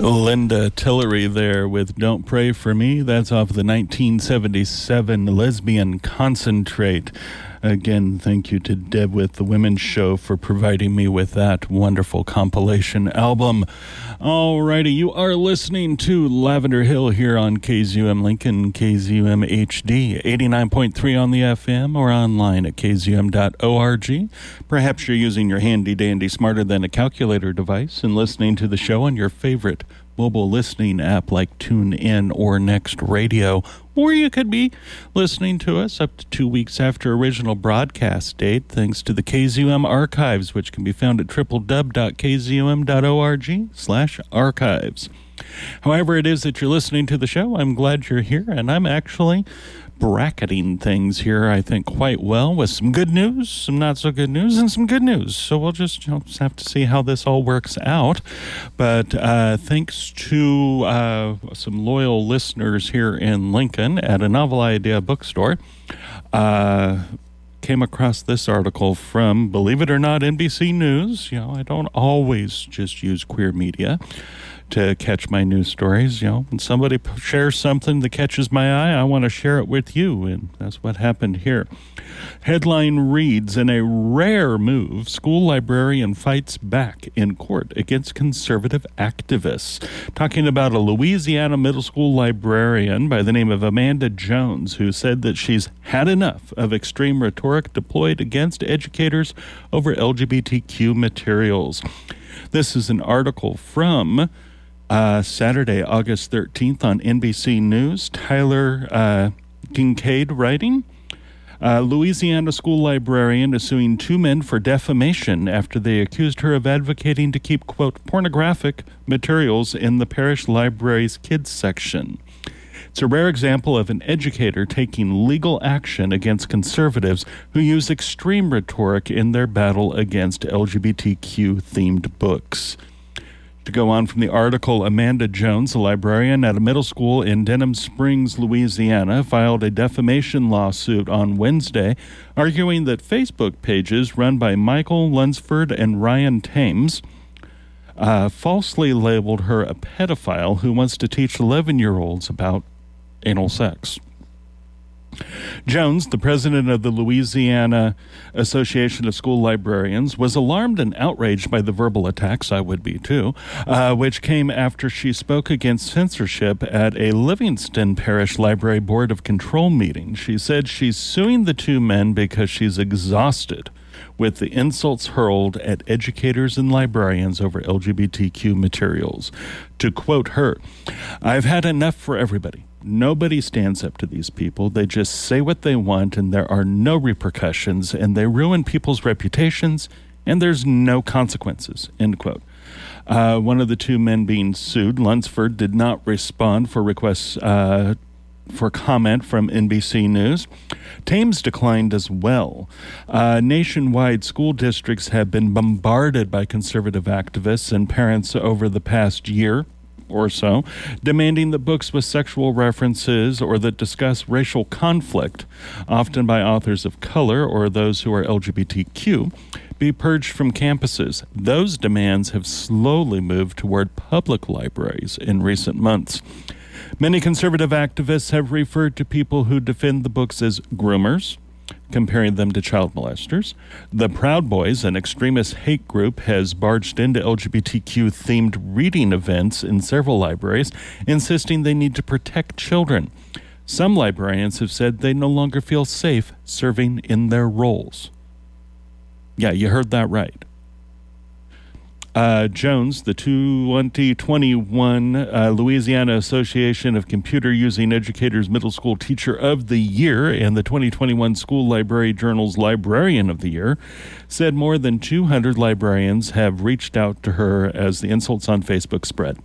Linda Tillery there with Don't Pray for Me. That's off the 1977 Lesbian Concentrate. Again, thank you to Deb with the Women's Show for providing me with that wonderful compilation album. Alrighty, you are listening to Lavender Hill here on KZUM Lincoln, KZUM HD, 89.3 on the FM or online at kzum.org. Perhaps you're using your handy dandy smarter than a calculator device and listening to the show on your favorite mobile listening app like TuneIn or Next Radio, or you could be listening to us up to two weeks after original broadcast date, thanks to the KZUM archives, which can be found at www.kzum.org slash archives. However, it is that you're listening to the show, I'm glad you're here, and I'm actually bracketing things here, I think, quite well with some good news, some not so good news, and some good news. So we'll just, you know, just have to see how this all works out. But uh, thanks to uh, some loyal listeners here in Lincoln at a Novel Idea bookstore, uh, came across this article from, believe it or not, NBC News. You know, I don't always just use queer media to catch my news stories. You know, when somebody shares something that catches my eye, I want to share it with you, and that's what happened here. Headline reads In a rare move, school librarian fights back in court against conservative activists. Talking about a Louisiana middle school librarian by the name of Amanda Jones, who said that she's had enough of extreme rhetoric deployed against educators over LGBTQ materials. This is an article from uh, Saturday, August 13th on NBC News. Tyler uh, Kingkade writing. Uh, Louisiana school librarian is suing two men for defamation after they accused her of advocating to keep, quote, pornographic materials in the parish library's kids section. It's a rare example of an educator taking legal action against conservatives who use extreme rhetoric in their battle against LGBTQ themed books. To go on from the article, Amanda Jones, a librarian at a middle school in Denham Springs, Louisiana, filed a defamation lawsuit on Wednesday, arguing that Facebook pages run by Michael Lunsford and Ryan Thames uh, falsely labeled her a pedophile who wants to teach 11 year olds about anal sex. Jones, the president of the Louisiana Association of School Librarians, was alarmed and outraged by the verbal attacks, I would be too, uh, which came after she spoke against censorship at a Livingston Parish Library Board of Control meeting. She said she's suing the two men because she's exhausted with the insults hurled at educators and librarians over LGBTQ materials. To quote her, I've had enough for everybody. Nobody stands up to these people. They just say what they want, and there are no repercussions, and they ruin people's reputations, and there's no consequences. End quote. Uh, one of the two men being sued, Lunsford, did not respond for requests uh, for comment from NBC News. Thames declined as well. Uh, nationwide, school districts have been bombarded by conservative activists and parents over the past year or so, demanding that books with sexual references or that discuss racial conflict, often by authors of color or those who are LGBTQ, be purged from campuses. Those demands have slowly moved toward public libraries in recent months. Many conservative activists have referred to people who defend the books as groomers, comparing them to child molesters. The Proud Boys, an extremist hate group, has barged into LGBTQ themed reading events in several libraries, insisting they need to protect children. Some librarians have said they no longer feel safe serving in their roles. Yeah, you heard that right. Uh, Jones, the 2021 uh, Louisiana Association of Computer Using Educators Middle School Teacher of the Year and the 2021 School Library Journal's Librarian of the Year, said more than 200 librarians have reached out to her as the insults on Facebook spread.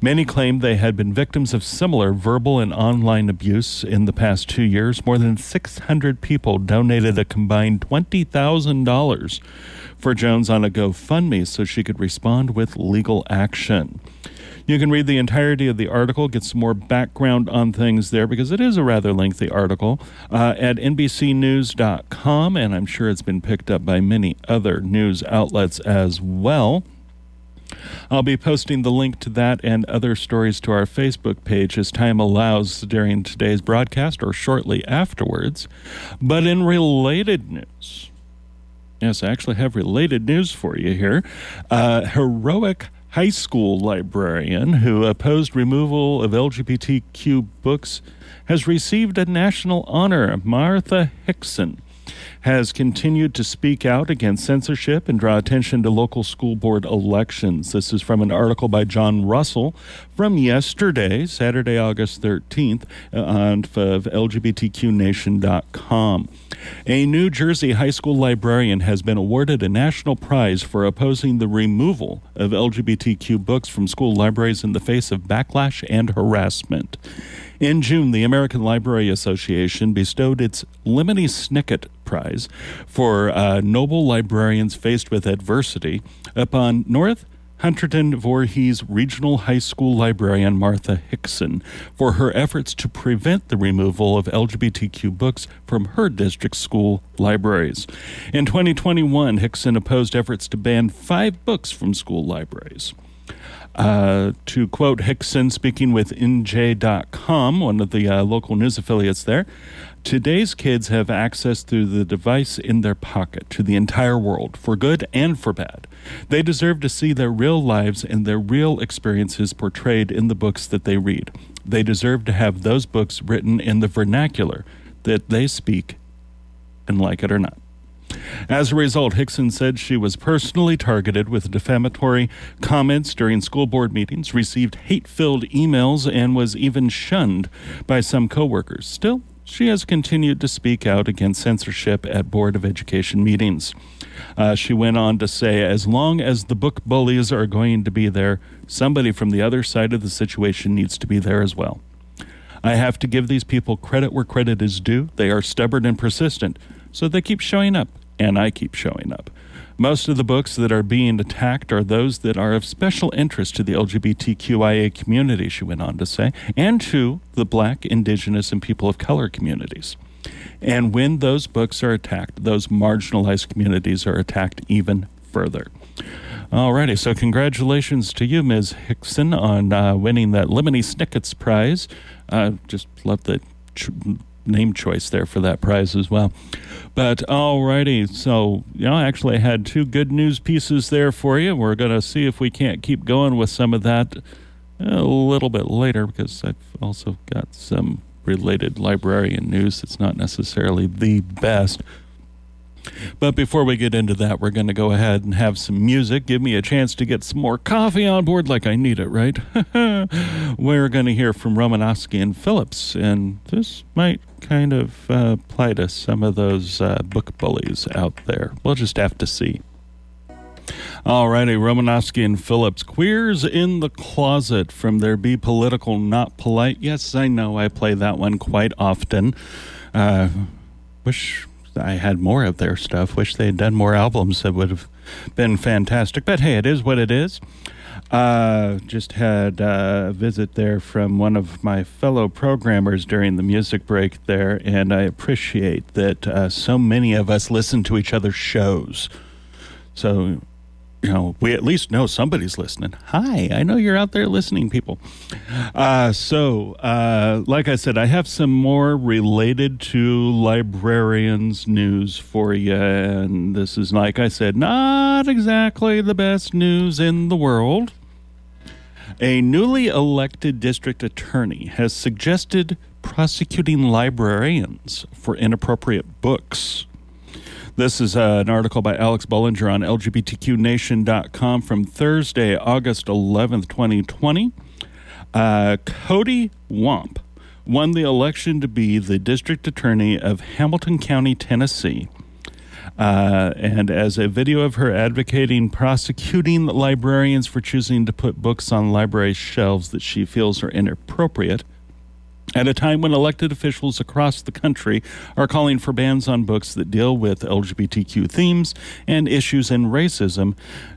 Many claimed they had been victims of similar verbal and online abuse in the past two years. More than 600 people donated a combined $20,000 for Jones on a GoFundMe so she could respond with legal action. You can read the entirety of the article, get some more background on things there because it is a rather lengthy article uh, at NBCNews.com, and I'm sure it's been picked up by many other news outlets as well. I'll be posting the link to that and other stories to our Facebook page as time allows during today's broadcast or shortly afterwards. But in related news, yes, I actually have related news for you here. Uh, heroic high school librarian who opposed removal of LGBTQ books has received a national honor, Martha Hickson has continued to speak out against censorship and draw attention to local school board elections. This is from an article by John Russell from yesterday, Saturday, August 13th, on LGBTQNation.com. A New Jersey high school librarian has been awarded a national prize for opposing the removal of LGBTQ books from school libraries in the face of backlash and harassment. In June, the American Library Association bestowed its Lemony Snicket Prize for uh, noble librarians faced with adversity upon North Hunterdon Voorhees Regional High School librarian Martha Hickson for her efforts to prevent the removal of LGBTQ books from her district school libraries. In 2021, Hickson opposed efforts to ban five books from school libraries. Uh, to quote Hickson, speaking with NJ.com, one of the uh, local news affiliates there, today's kids have access through the device in their pocket to the entire world, for good and for bad. They deserve to see their real lives and their real experiences portrayed in the books that they read. They deserve to have those books written in the vernacular that they speak, and like it or not. As a result, Hickson said she was personally targeted with defamatory comments during school board meetings, received hate filled emails, and was even shunned by some coworkers. Still, she has continued to speak out against censorship at Board of Education meetings. Uh, she went on to say, as long as the book bullies are going to be there, somebody from the other side of the situation needs to be there as well. I have to give these people credit where credit is due. They are stubborn and persistent, so they keep showing up and I keep showing up. Most of the books that are being attacked are those that are of special interest to the LGBTQIA community, she went on to say, and to the black, indigenous, and people of color communities. And when those books are attacked, those marginalized communities are attacked even further. Alrighty, so congratulations to you, Ms. Hickson, on uh, winning that Lemony Snicket's Prize. Uh, just love the tr- name choice there for that prize as well. But alrighty, so you know, I actually had two good news pieces there for you. We're going to see if we can't keep going with some of that a little bit later because I've also got some related librarian news that's not necessarily the best. But before we get into that, we're going to go ahead and have some music. Give me a chance to get some more coffee on board like I need it, right? we're going to hear from Romanowski and Phillips, and this might kind of uh, apply to some of those uh, book bullies out there. We'll just have to see. Alrighty, Romanowski and Phillips, Queers in the Closet from their Be Political, Not Polite. Yes, I know I play that one quite often. Uh, wish I had more of their stuff. Wish they had done more albums. That would have been fantastic. But hey, it is what it is. Uh, just had a visit there from one of my fellow programmers during the music break there, and I appreciate that uh, so many of us listen to each other's shows. So you know, we at least know somebody's listening. Hi, I know you're out there listening, people. Uh, so, uh, like I said, I have some more related to librarians news for you. And this is, like I said, not exactly the best news in the world. A newly elected district attorney has suggested prosecuting librarians for inappropriate books. This is uh, an article by Alex Bollinger on LGBTQNation.com from Thursday, August 11th, 2020. Uh, Cody Wamp won the election to be the district attorney of Hamilton County, Tennessee. Uh, and as a video of her advocating prosecuting librarians for choosing to put books on library shelves that she feels are inappropriate, at a time when elected officials across the country are calling for bans on books that deal with LGBTQ themes and issues in racism,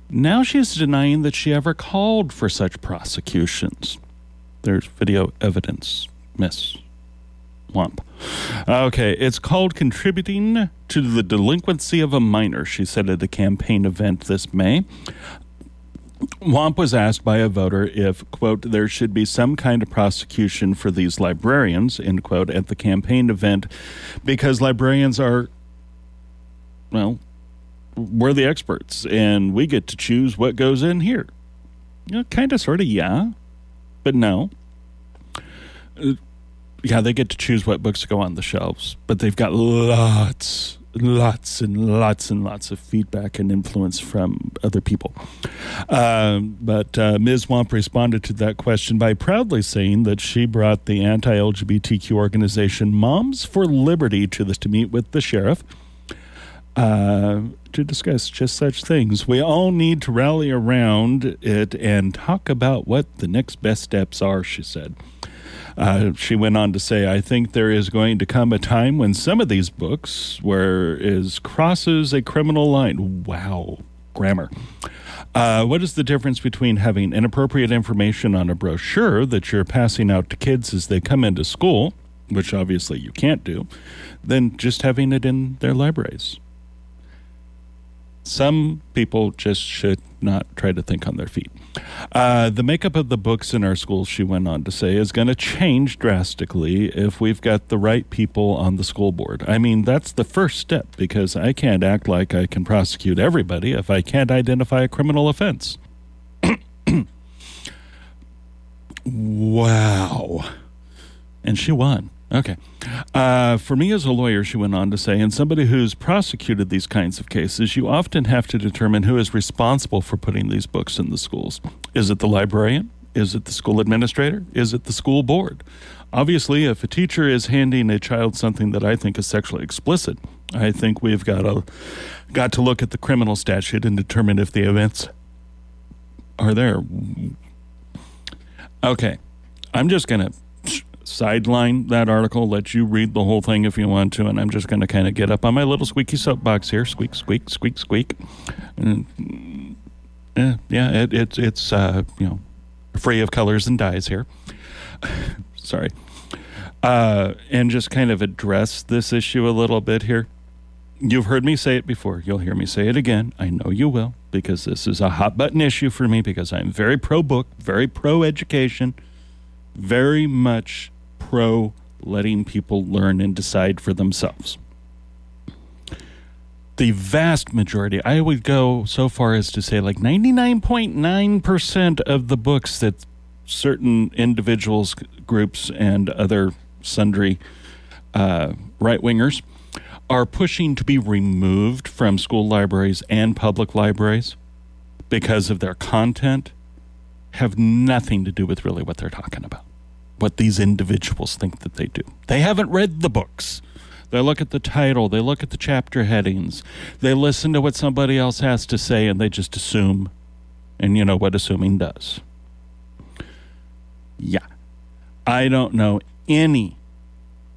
now she's denying that she ever called for such prosecutions. There's video evidence, Miss Lump. Okay, it's called Contributing to the Delinquency of a Minor, she said at a campaign event this May. Wamp was asked by a voter if, quote, there should be some kind of prosecution for these librarians, end quote, at the campaign event because librarians are, well, we're the experts and we get to choose what goes in here. You know, kind of, sort of, yeah, but no. Uh, yeah, they get to choose what books go on the shelves, but they've got lots lots and lots and lots of feedback and influence from other people. Um, but uh, Ms. Wamp responded to that question by proudly saying that she brought the anti LGBTQ organization Moms for Liberty to this to meet with the sheriff. Uh, to discuss just such things. We all need to rally around it and talk about what the next best steps are, she said. Uh, she went on to say, I think there is going to come a time when some of these books where is crosses a criminal line. Wow, grammar. Uh, what is the difference between having inappropriate information on a brochure that you're passing out to kids as they come into school, which obviously you can't do, than just having it in their libraries? Some people just should not try to think on their feet. Uh, the makeup of the books in our schools, she went on to say, is going to change drastically if we've got the right people on the school board. I mean, that's the first step because I can't act like I can prosecute everybody if I can't identify a criminal offense. wow. And she won. Okay. Uh, for me as a lawyer, she went on to say, and somebody who's prosecuted these kinds of cases, you often have to determine who is responsible for putting these books in the schools. Is it the librarian? Is it the school administrator? Is it the school board? Obviously, if a teacher is handing a child something that I think is sexually explicit, I think we've got to, got to look at the criminal statute and determine if the events are there. Okay. I'm just going to sideline that article, let you read the whole thing if you want to, and I'm just going to kind of get up on my little squeaky soapbox here, squeak, squeak, squeak, squeak. And, yeah, yeah, it, it's it's uh, you know free of colors and dyes here. Sorry, uh, and just kind of address this issue a little bit here. You've heard me say it before. You'll hear me say it again. I know you will because this is a hot button issue for me because I'm very pro book, very pro education, very much pro letting people learn and decide for themselves. The vast majority, I would go so far as to say like 99.9% of the books that certain individuals, groups, and other sundry uh, right wingers are pushing to be removed from school libraries and public libraries because of their content have nothing to do with really what they're talking about what these individuals think that they do. They haven't read the books. They look at the title, they look at the chapter headings, they listen to what somebody else has to say, and they just assume. And you know what assuming does. Yeah. I don't know any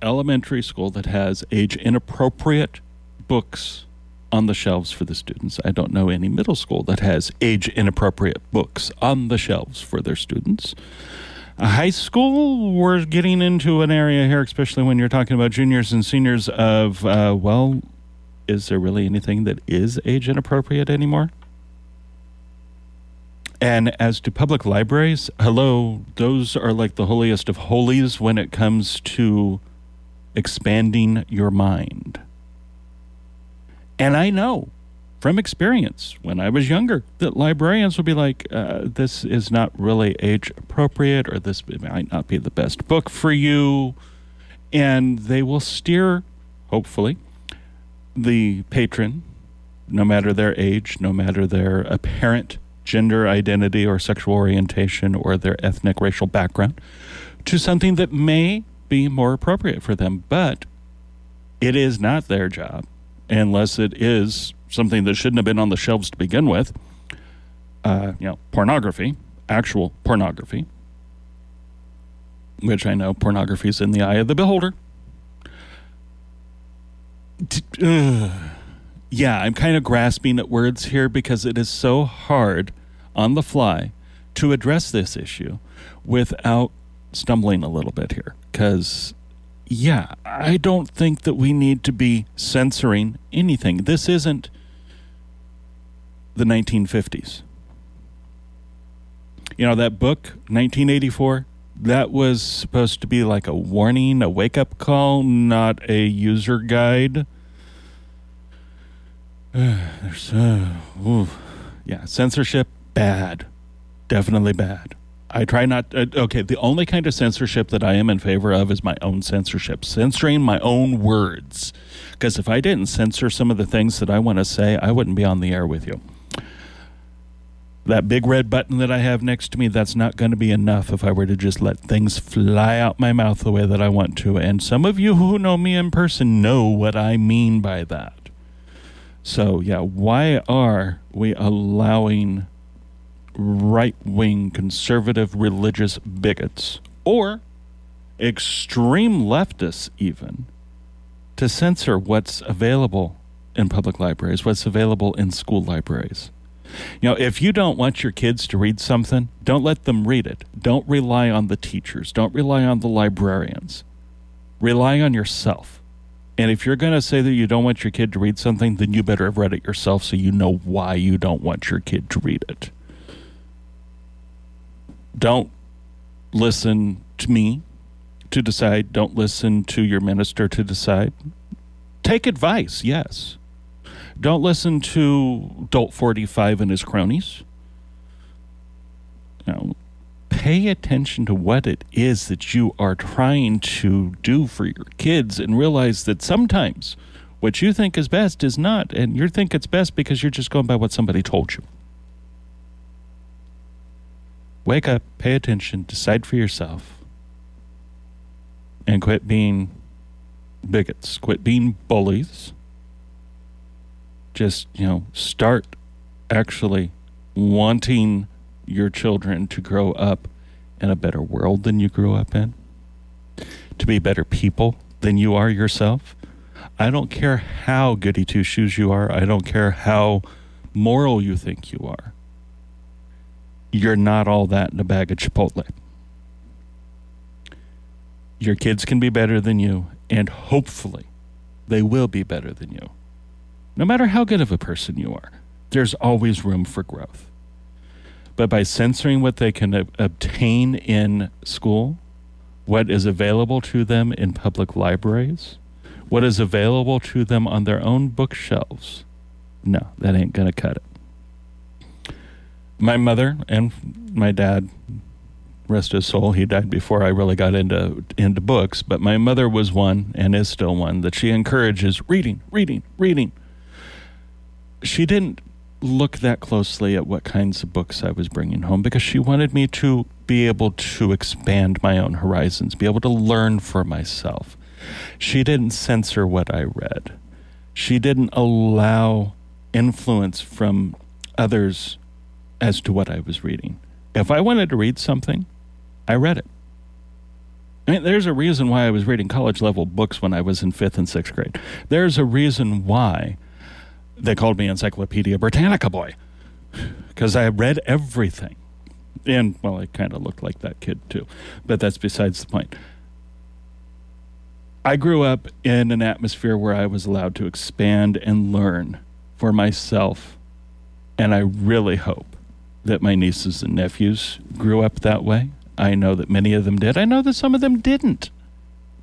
elementary school that has age inappropriate books on the shelves for the students. I don't know any middle school that has age inappropriate books on the shelves for their students high school, we're getting into an area here, especially when you're talking about juniors and seniors, of, uh, well, is there really anything that is age inappropriate anymore? And as to public libraries, hello, those are like the holiest of holies when it comes to expanding your mind. And I know from experience when I was younger that librarians would be like, uh, this is not really age appropriate, or this might not be the best book for you. And they will steer, hopefully, the patron, no matter their age, no matter their apparent gender identity or sexual orientation or their ethnic racial background, to something that may be more appropriate for them. But it is not their job unless it is something that shouldn't have been on the shelves to begin with. Uh, you know, pornography, actual pornography, which I know pornography is in the eye of the beholder. Uh, yeah, I'm kind of grasping at words here because it is so hard on the fly to address this issue without stumbling a little bit here. Because, yeah, I don't think that we need to be censoring anything. This isn't the 1950s. You know, that book, 1984, that was supposed to be like a warning, a wake up call, not a user guide. There's, uh, ooh. yeah, censorship, bad. Definitely bad. I try not. Uh, okay, the only kind of censorship that I am in favor of is my own censorship, censoring my own words. Because if I didn't censor some of the things that I want to say, I wouldn't be on the air with you. That big red button that I have next to me, that's not going to be enough if I were to just let things fly out my mouth the way that I want to. And some of you who know me in person know what I mean by that. So, yeah, why are we allowing right wing conservative religious bigots or extreme leftists, even, to censor what's available in public libraries, what's available in school libraries? You know, if you don't want your kids to read something, don't let them read it. Don't rely on the teachers. Don't rely on the librarians. Rely on yourself. And if you're going to say that you don't want your kid to read something, then you better have read it yourself so you know why you don't want your kid to read it. Don't listen to me to decide. Don't listen to your minister to decide. Take advice, yes. Don't listen to Dolt 45 and his cronies. Now, pay attention to what it is that you are trying to do for your kids and realize that sometimes what you think is best is not, and you think it's best because you're just going by what somebody told you. Wake up, pay attention, decide for yourself, and quit being bigots, quit being bullies just, you know, start actually wanting your children to grow up in a better world than you grew up in, to be better people than you are yourself. I don't care how goody two shoes you are. I don't care how moral you think you are. You're not all that in a bag of Chipotle. Your kids can be better than you, and hopefully they will be better than you. No matter how good of a person you are, there's always room for growth. But by censoring what they can obtain in school, what is available to them in public libraries, what is available to them on their own bookshelves, no, that ain't going to cut it. My mother and my dad, rest his soul, he died before I really got into into books, but my mother was one and is still one that she encourages reading, reading, reading she didn't look that closely at what kinds of books I was bringing home because she wanted me to be able to expand my own horizons, be able to learn for myself. She didn't censor what I read. She didn't allow influence from others as to what I was reading. If I wanted to read something, I read it. I mean, there's a reason why I was reading college level books when I was in fifth and sixth grade. There's a reason why they called me Encyclopedia Britannica boy because I read everything. And, well, I kind of looked like that kid too, but that's besides the point. I grew up in an atmosphere where I was allowed to expand and learn for myself. And I really hope that my nieces and nephews grew up that way. I know that many of them did. I know that some of them didn't.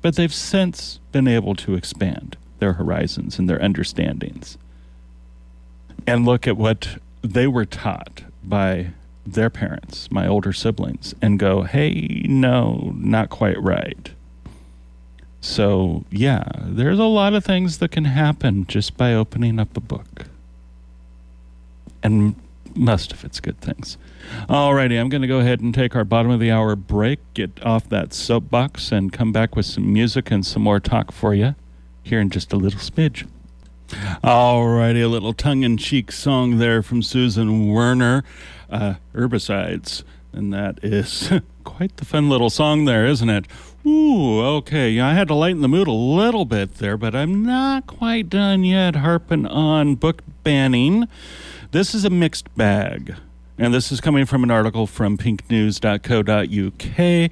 But they've since been able to expand their horizons and their understandings and look at what they were taught by their parents, my older siblings, and go, hey, no, not quite right. So, yeah, there's a lot of things that can happen just by opening up a book. And most of it's good things. Alrighty, I'm going to go ahead and take our bottom of the hour break, get off that soapbox, and come back with some music and some more talk for you here in just a little smidge. Alrighty, a little tongue in cheek song there from Susan Werner, uh, Herbicides. And that is quite the fun little song there, isn't it? Ooh, okay. I had to lighten the mood a little bit there, but I'm not quite done yet harping on book banning. This is a mixed bag. And this is coming from an article from pinknews.co.uk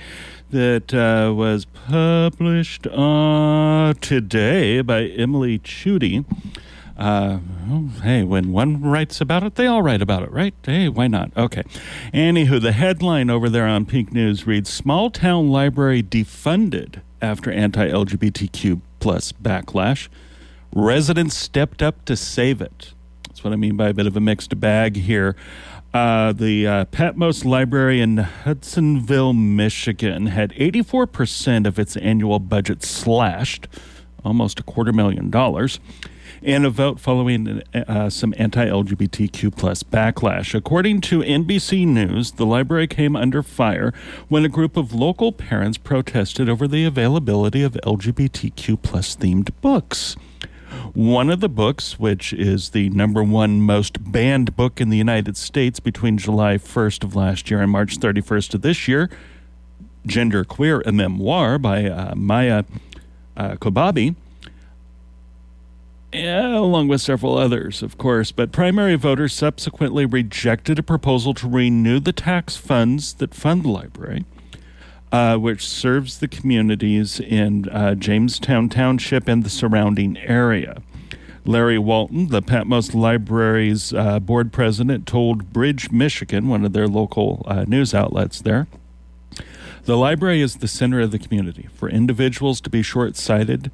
that uh, was published uh, today by Emily Chudy. Uh, hey, when one writes about it, they all write about it, right? Hey, why not? Okay. Anywho, the headline over there on Pink News reads Small Town Library defunded after anti LGBTQ plus backlash. Residents stepped up to save it. That's what I mean by a bit of a mixed bag here. Uh, the uh, Patmos Library in Hudsonville, Michigan, had 84% of its annual budget slashed, almost a quarter million dollars, in a vote following uh, some anti-LGBTQ plus backlash. According to NBC News, the library came under fire when a group of local parents protested over the availability of LGBTQ plus themed books. One of the books, which is the number one most banned book in the United States between July 1st of last year and March 31st of this year, Gender Queer, a memoir by uh, Maia uh, Kobabe, yeah, along with several others, of course. But primary voters subsequently rejected a proposal to renew the tax funds that fund the library uh, which serves the communities in uh, Jamestown Township and the surrounding area. Larry Walton, the Patmos Library's uh, board president, told Bridge, Michigan, one of their local uh, news outlets there, the library is the center of the community. For individuals to be short sighted,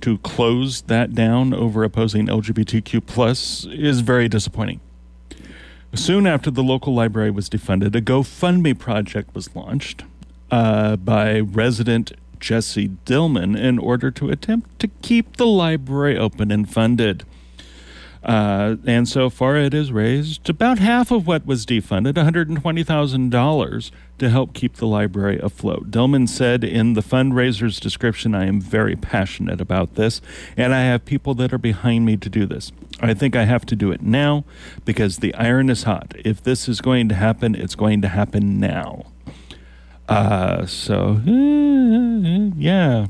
to close that down over opposing LGBTQ plus is very disappointing. Soon after the local library was defunded, a GoFundMe project was launched uh, by resident Jesse Dillman in order to attempt to keep the library open and funded. Uh, and so far, it has raised about half of what was defunded, $120,000, to help keep the library afloat. Dillman said in the fundraiser's description, I am very passionate about this, and I have people that are behind me to do this. I think I have to do it now because the iron is hot. If this is going to happen, it's going to happen now. Uh, so, yeah.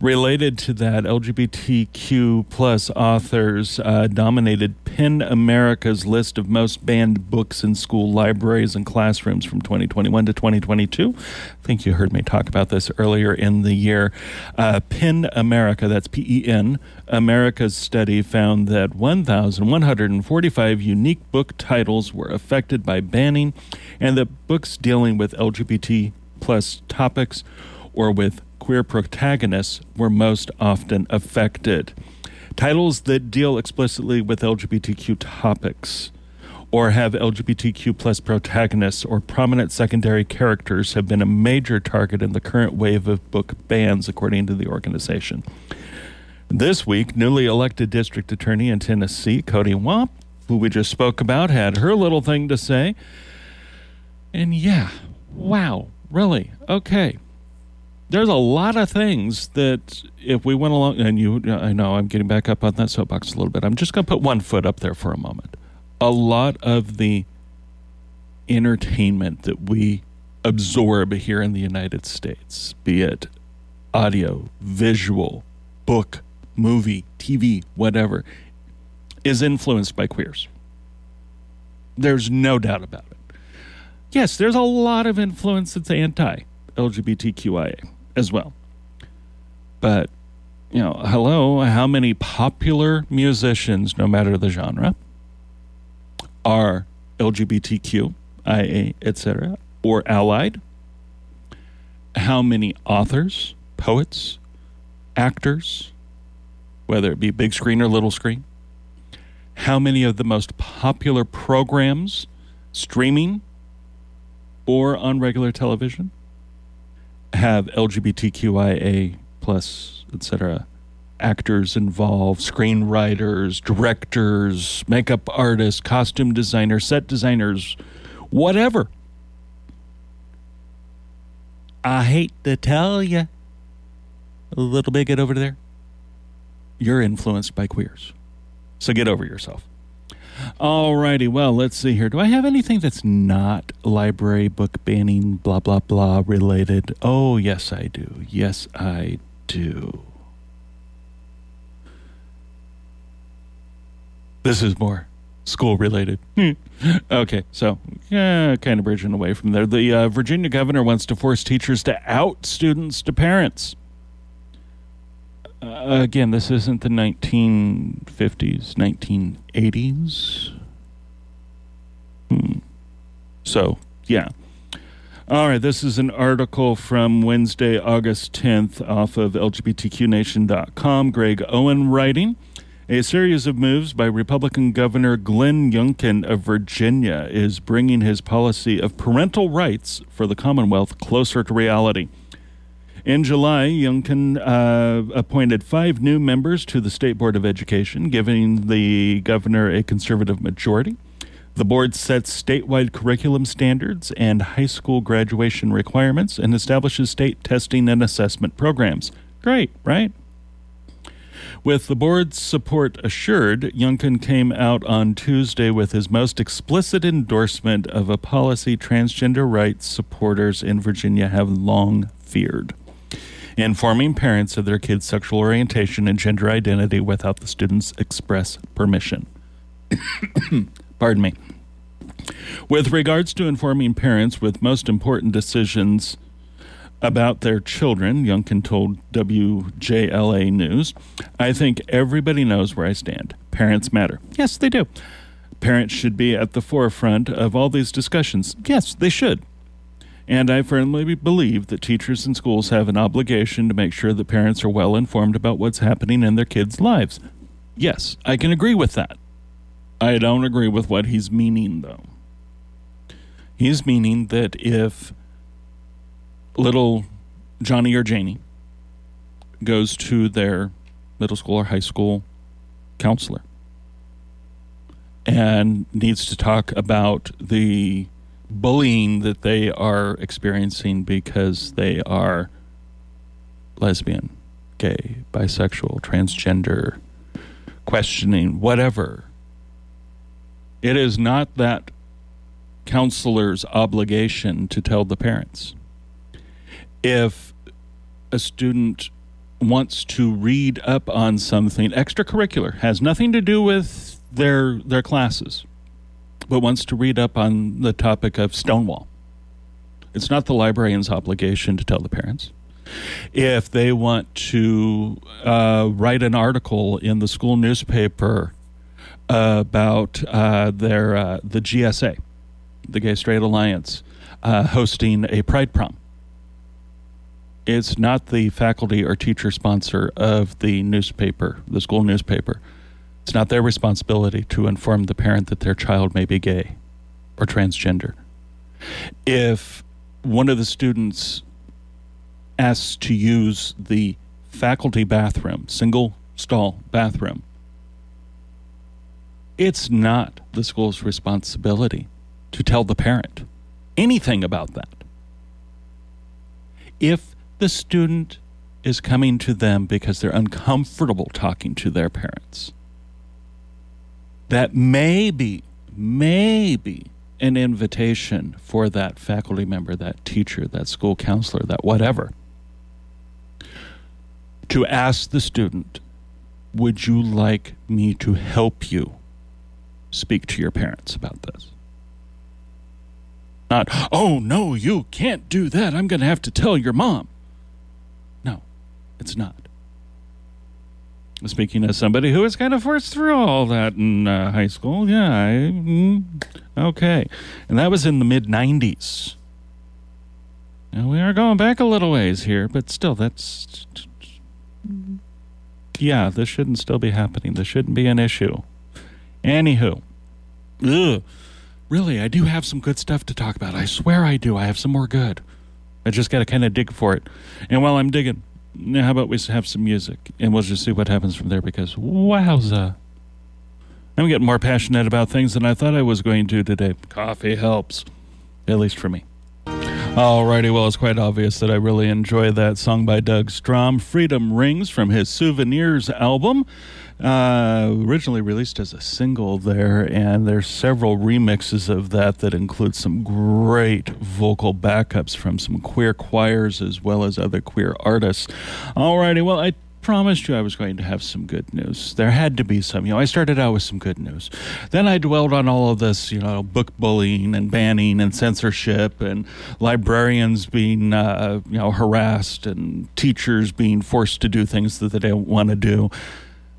Related to that, LGBTQ plus authors uh, dominated PEN America's list of most banned books in school libraries and classrooms from 2021 to 2022. I think you heard me talk about this earlier in the year. Uh, PEN America, that's P E N, America's study found that 1,145 unique book titles were affected by banning, and that books dealing with LGBT plus topics or with queer protagonists were most often affected. Titles that deal explicitly with LGBTQ topics or have LGBTQ plus protagonists or prominent secondary characters have been a major target in the current wave of book bans, according to the organization. This week, newly elected district attorney in Tennessee, Cody Wamp, who we just spoke about, had her little thing to say. And yeah, wow, really? Okay there's a lot of things that if we went along and you i know i'm getting back up on that soapbox a little bit. I'm just going to put one foot up there for a moment. A lot of the entertainment that we absorb here in the united states be it audio visual book movie tv whatever is influenced by queers. There's no doubt about it. Yes there's a lot of influence that's anti lgbtqia as well. But, you know, hello, how many popular musicians, no matter the genre, are LGBTQ, IA, etc., or allied? How many authors, poets, actors, whether it be big screen or little screen? How many of the most popular programs streaming or on regular television have LGBTQIA plus, etc. actors involved, screenwriters, directors, makeup artists, costume designers, set designers, whatever. I hate to tell you, a little bigot over there, you're influenced by queers. So get over yourself. All righty. Well, let's see here. Do I have anything that's not library book banning, blah, blah, blah related? Oh, yes, I do. Yes, I do. This is more school related. Hmm. okay, so yeah, kind of bridging away from there. The uh, Virginia governor wants to force teachers to out students to parents. Uh, again, this isn't the 1950s, 1980s. Hmm. So, yeah. All right, this is an article from Wednesday, August 10th, off of LGBTQNation.com. Greg Owen writing. A series of moves by Republican Governor Glenn Youngkin of Virginia is bringing his policy of parental rights for the Commonwealth closer to reality. In July, Youngkin uh, appointed five new members to the State Board of Education, giving the governor a conservative majority. The board sets statewide curriculum standards and high school graduation requirements and establishes state testing and assessment programs. Great, right? With the board's support assured, Youngkin came out on Tuesday with his most explicit endorsement of a policy transgender rights supporters in Virginia have long feared informing parents of their kids' sexual orientation and gender identity without the student's express permission. Pardon me. With regards to informing parents with most important decisions about their children, Youngkin told WJLA News, I think everybody knows where I stand. Parents matter. Yes, they do. Parents should be at the forefront of all these discussions. Yes, they should. And I firmly believe that teachers and schools have an obligation to make sure that parents are well informed about what's happening in their kids' lives. Yes, I can agree with that. I don't agree with what he's meaning, though. He's meaning that if little Johnny or Janie goes to their middle school or high school counselor and needs to talk about the bullying that they are experiencing because they are lesbian, gay, bisexual, transgender, questioning, whatever. It is not that counselor's obligation to tell the parents if a student wants to read up on something extracurricular, has nothing to do with their their classes, but wants to read up on the topic of Stonewall. It's not the librarian's obligation to tell the parents. If they want to uh, write an article in the school newspaper about uh, their uh, the GSA, the Gay Straight Alliance, uh, hosting a Pride Prom, it's not the faculty or teacher sponsor of the newspaper, the school newspaper. It's not their responsibility to inform the parent that their child may be gay or transgender. If one of the students asks to use the faculty bathroom, single stall bathroom, it's not the school's responsibility to tell the parent anything about that. If the student is coming to them because they're uncomfortable talking to their parents. That may be, may be an invitation for that faculty member, that teacher, that school counselor, that whatever, to ask the student, Would you like me to help you speak to your parents about this? Not, oh, no, you can't do that. I'm going to have to tell your mom. No, it's not. Speaking as somebody who was kind of forced through all that in uh, high school, yeah, I, mm, okay. And that was in the mid 90s. Now, we are going back a little ways here, but still, that's. Yeah, this shouldn't still be happening. This shouldn't be an issue. Anywho. Ugh. Really, I do have some good stuff to talk about. I swear I do. I have some more good. I just got to kind of dig for it. And while I'm digging, now, how about we have some music and we'll just see what happens from there because wowza. I'm getting more passionate about things than I thought I was going to today. Coffee helps, at least for me. Alrighty, well, it's quite obvious that I really enjoy that song by Doug Strom, Freedom Rings from his Souvenirs album. Uh, originally released as a single there, and there's several remixes of that that include some great vocal backups from some queer choirs as well as other queer artists. Alrighty, well, I promised you I was going to have some good news. There had to be some. You know, I started out with some good news. Then I dwelled on all of this, you know, book bullying and banning and censorship and librarians being, uh, you know, harassed and teachers being forced to do things that they don't want to do.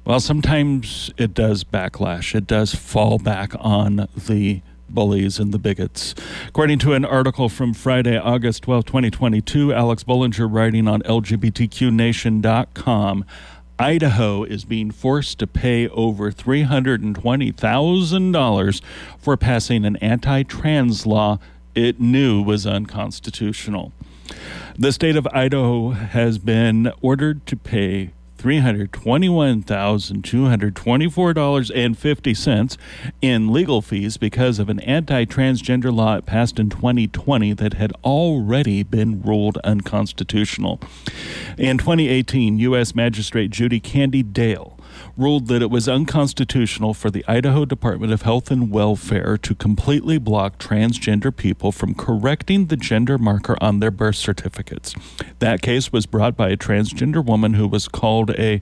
Well, sometimes it does backlash. It does fall back on the bullies and the bigots. According to an article from Friday, August 12, 2022, Alex Bollinger writing on LGBTQNation.com. Idaho is being forced to pay over $320,000 for passing an anti trans law it knew was unconstitutional. The state of Idaho has been ordered to pay $321,224.50 in legal fees because of an anti transgender law passed in 2020 that had already been ruled unconstitutional. In 2018, U.S. Magistrate Judge Candy Dale ruled that it was unconstitutional for the Idaho Department of Health and Welfare to completely block transgender people from correcting the gender marker on their birth certificates. That case was brought by a transgender woman who was called a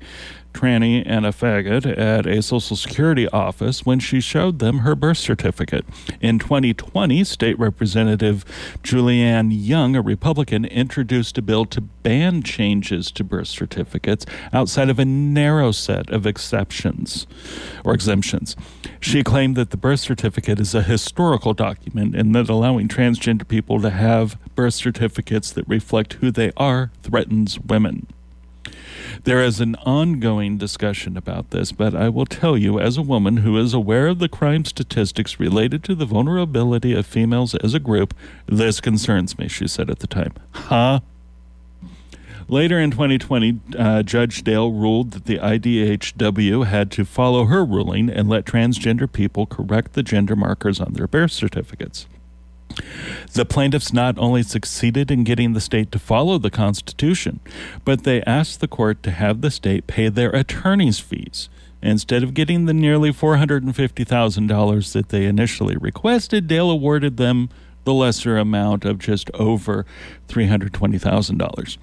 tranny and a faggot at a Social Security office when she showed them her birth certificate. In 2020, State Representative Julianne Young, a Republican, introduced a bill to ban changes to birth certificates outside of a narrow set of exceptions or exemptions. She claimed that the birth certificate is a historical document and that allowing transgender people to have birth certificates that reflect who they are threatens women. There is an ongoing discussion about this, but I will tell you, as a woman who is aware of the crime statistics related to the vulnerability of females as a group, this concerns me, she said at the time. Huh? Later in 2020, uh, Judge Dale ruled that the IDHW had to follow her ruling and let transgender people correct the gender markers on their birth certificates. The plaintiffs not only succeeded in getting the state to follow the Constitution, but they asked the court to have the state pay their attorney's fees. Instead of getting the nearly $450,000 that they initially requested, Dale awarded them the lesser amount of just over $320,000.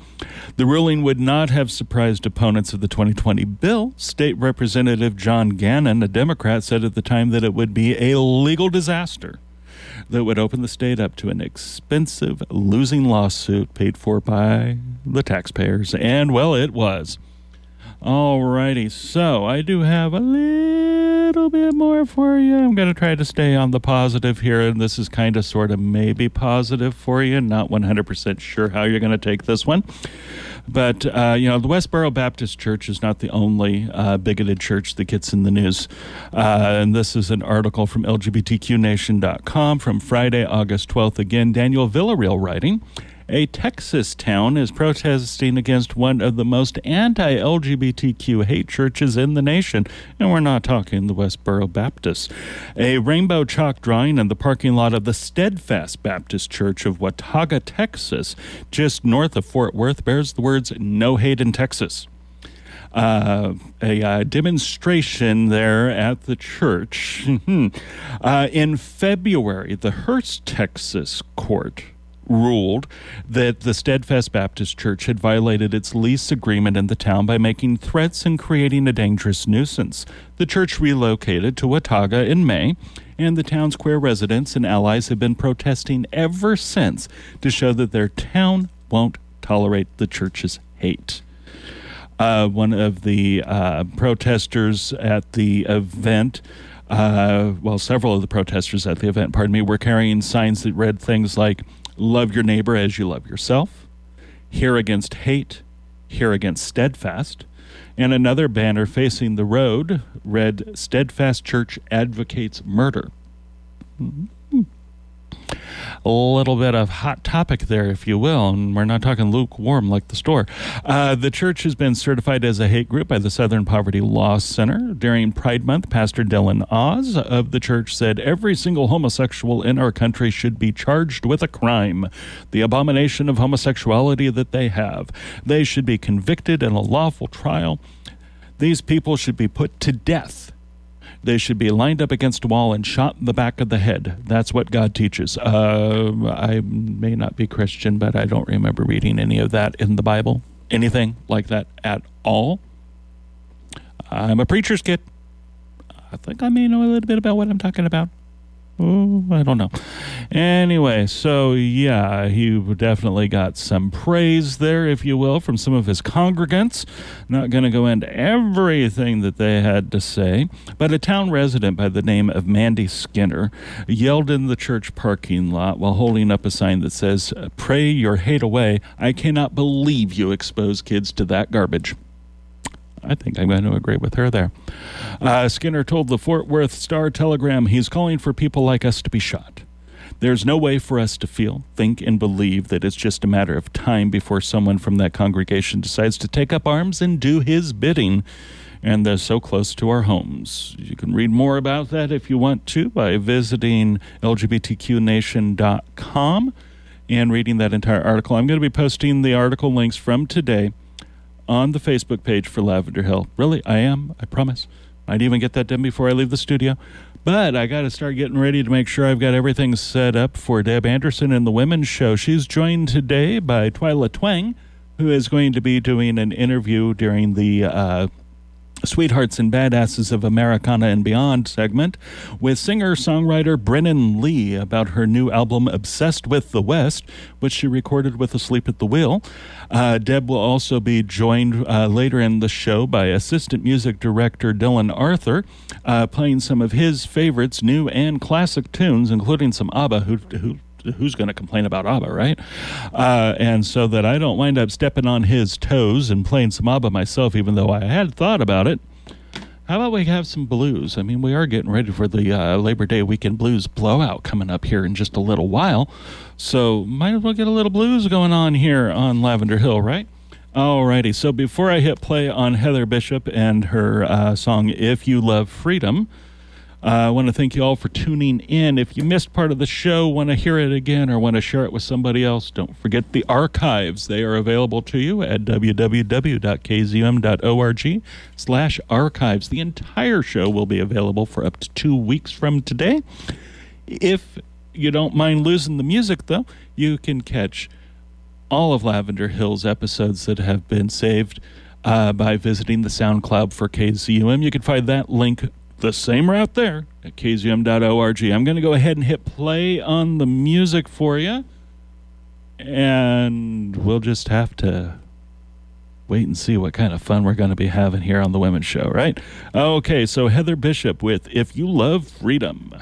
The ruling would not have surprised opponents of the 2020 bill. State Representative John Gannon, a Democrat, said at the time that it would be a legal disaster that would open the state up to an expensive losing lawsuit paid for by the taxpayers. And, well, it was. Alrighty, so I do have a little bit more for you. I'm going to try to stay on the positive here, and this is kind of sort of maybe positive for you. Not 100% sure how you're going to take this one. But, uh, you know, the Westboro Baptist Church is not the only uh, bigoted church that gets in the news. Uh, and this is an article from LGBTQNation.com from Friday, August 12th. Again, Daniel Villarreal writing a Texas town is protesting against one of the most anti LGBTQ hate churches in the nation. And we're not talking the Westboro Baptists. A rainbow chalk drawing in the parking lot of the Steadfast Baptist Church of Watauga, Texas, just north of Fort Worth, bears the words No Hate in Texas. Uh, a uh, demonstration there at the church. uh, in February, the Hurst, Texas court ruled that the Steadfast Baptist Church had violated its lease agreement in the town by making threats and creating a dangerous nuisance. The church relocated to Watauga in May, and the town square residents and allies have been protesting ever since to show that their town won't tolerate the church's hate. Uh, one of the uh, protesters at the event uh, well, several of the protesters at the event, pardon me, were carrying signs that read things like, Love your neighbor as you love yourself. Here against hate. Here against steadfast. And another banner facing the road read Steadfast Church Advocates Murder. Mm-hmm little bit of hot topic there, if you will, and we're not talking lukewarm like the store. Uh, the church has been certified as a hate group by the Southern Poverty Law Center. During Pride Month, Pastor Dillon Awes of the church said every single homosexual in our country should be charged with a crime, the abomination of homosexuality that they have. They should be convicted in a lawful trial. These people should be put to death they should be lined up against a wall and shot in the back of the head. That's what God teaches. Uh, I may not be Christian, but I don't remember reading any of that in the Bible anything like that at all. I'm a preacher's kid. I think I may know a little bit about what I'm talking about. Oh, I don't know. Anyway, so yeah, he definitely got some praise there, if you will, from some of his congregants. Not going to go into everything that they had to say, but a town resident by the name of Mandy Skinner yelled in the church parking lot while holding up a sign that says, Pray your hate away. I cannot believe you expose kids to that garbage. I think I'm going to agree with her there. Uh, Skinner told the Fort Worth Star Telegram he's calling for people like us to be shot. There's no way for us to feel, think, and believe that it's just a matter of time before someone from that congregation decides to take up arms and do his bidding. And they're so close to our homes. You can read more about that if you want to by visiting LGBTQNation.com and reading that entire article. I'm going to be posting the article links from today on the Facebook page for Lavender Hill. Really, I am. I promise. Might even get that done before I leave the studio. But I got to start getting ready to make sure I've got everything set up for Deb Anderson and the Women's Show. She's joined today by Twyla Twang, who is going to be doing an interview during the uh, Sweethearts and Badasses of Americana and Beyond segment with singer songwriter Brennen Leigh about her new album Obsessed with the West, which she recorded with Asleep at the Wheel. Uh, Deb will also be joined uh, later in the show by assistant music director Dylan Arthur, uh, playing some of his favorites, new and classic tunes, including some ABBA, who, who who's going to complain about ABBA, right? Uh, and so that I don't wind up stepping on his toes and playing some ABBA myself, even though I had thought about it. How about we have some blues? I mean, we are getting ready for the uh, Labor Day weekend blues blowout coming up here in just a little while. So, might as well get a little blues going on here on Lavender Hill, right? Alrighty, so before I hit play on Heather Bishop and her uh, song If You Love Freedom, I want to thank you all for tuning in. If you missed part of the show, want to hear it again, or want to share it with somebody else, don't forget the archives. They are available to you at www.kzum.org slash archives. The entire show will be available for up to two weeks from today. If you don't mind losing the music, though, you can catch all of Lavender Hill's episodes that have been saved uh, by visiting the SoundCloud for KZUM. You can find that link the same route there at kzum.org. I'm going to go ahead and hit play on the music for you. And we'll just have to wait and see what kind of fun we're going to be having here on the Women's Show, right? Okay, so Heather Bishop with If You Love Freedom.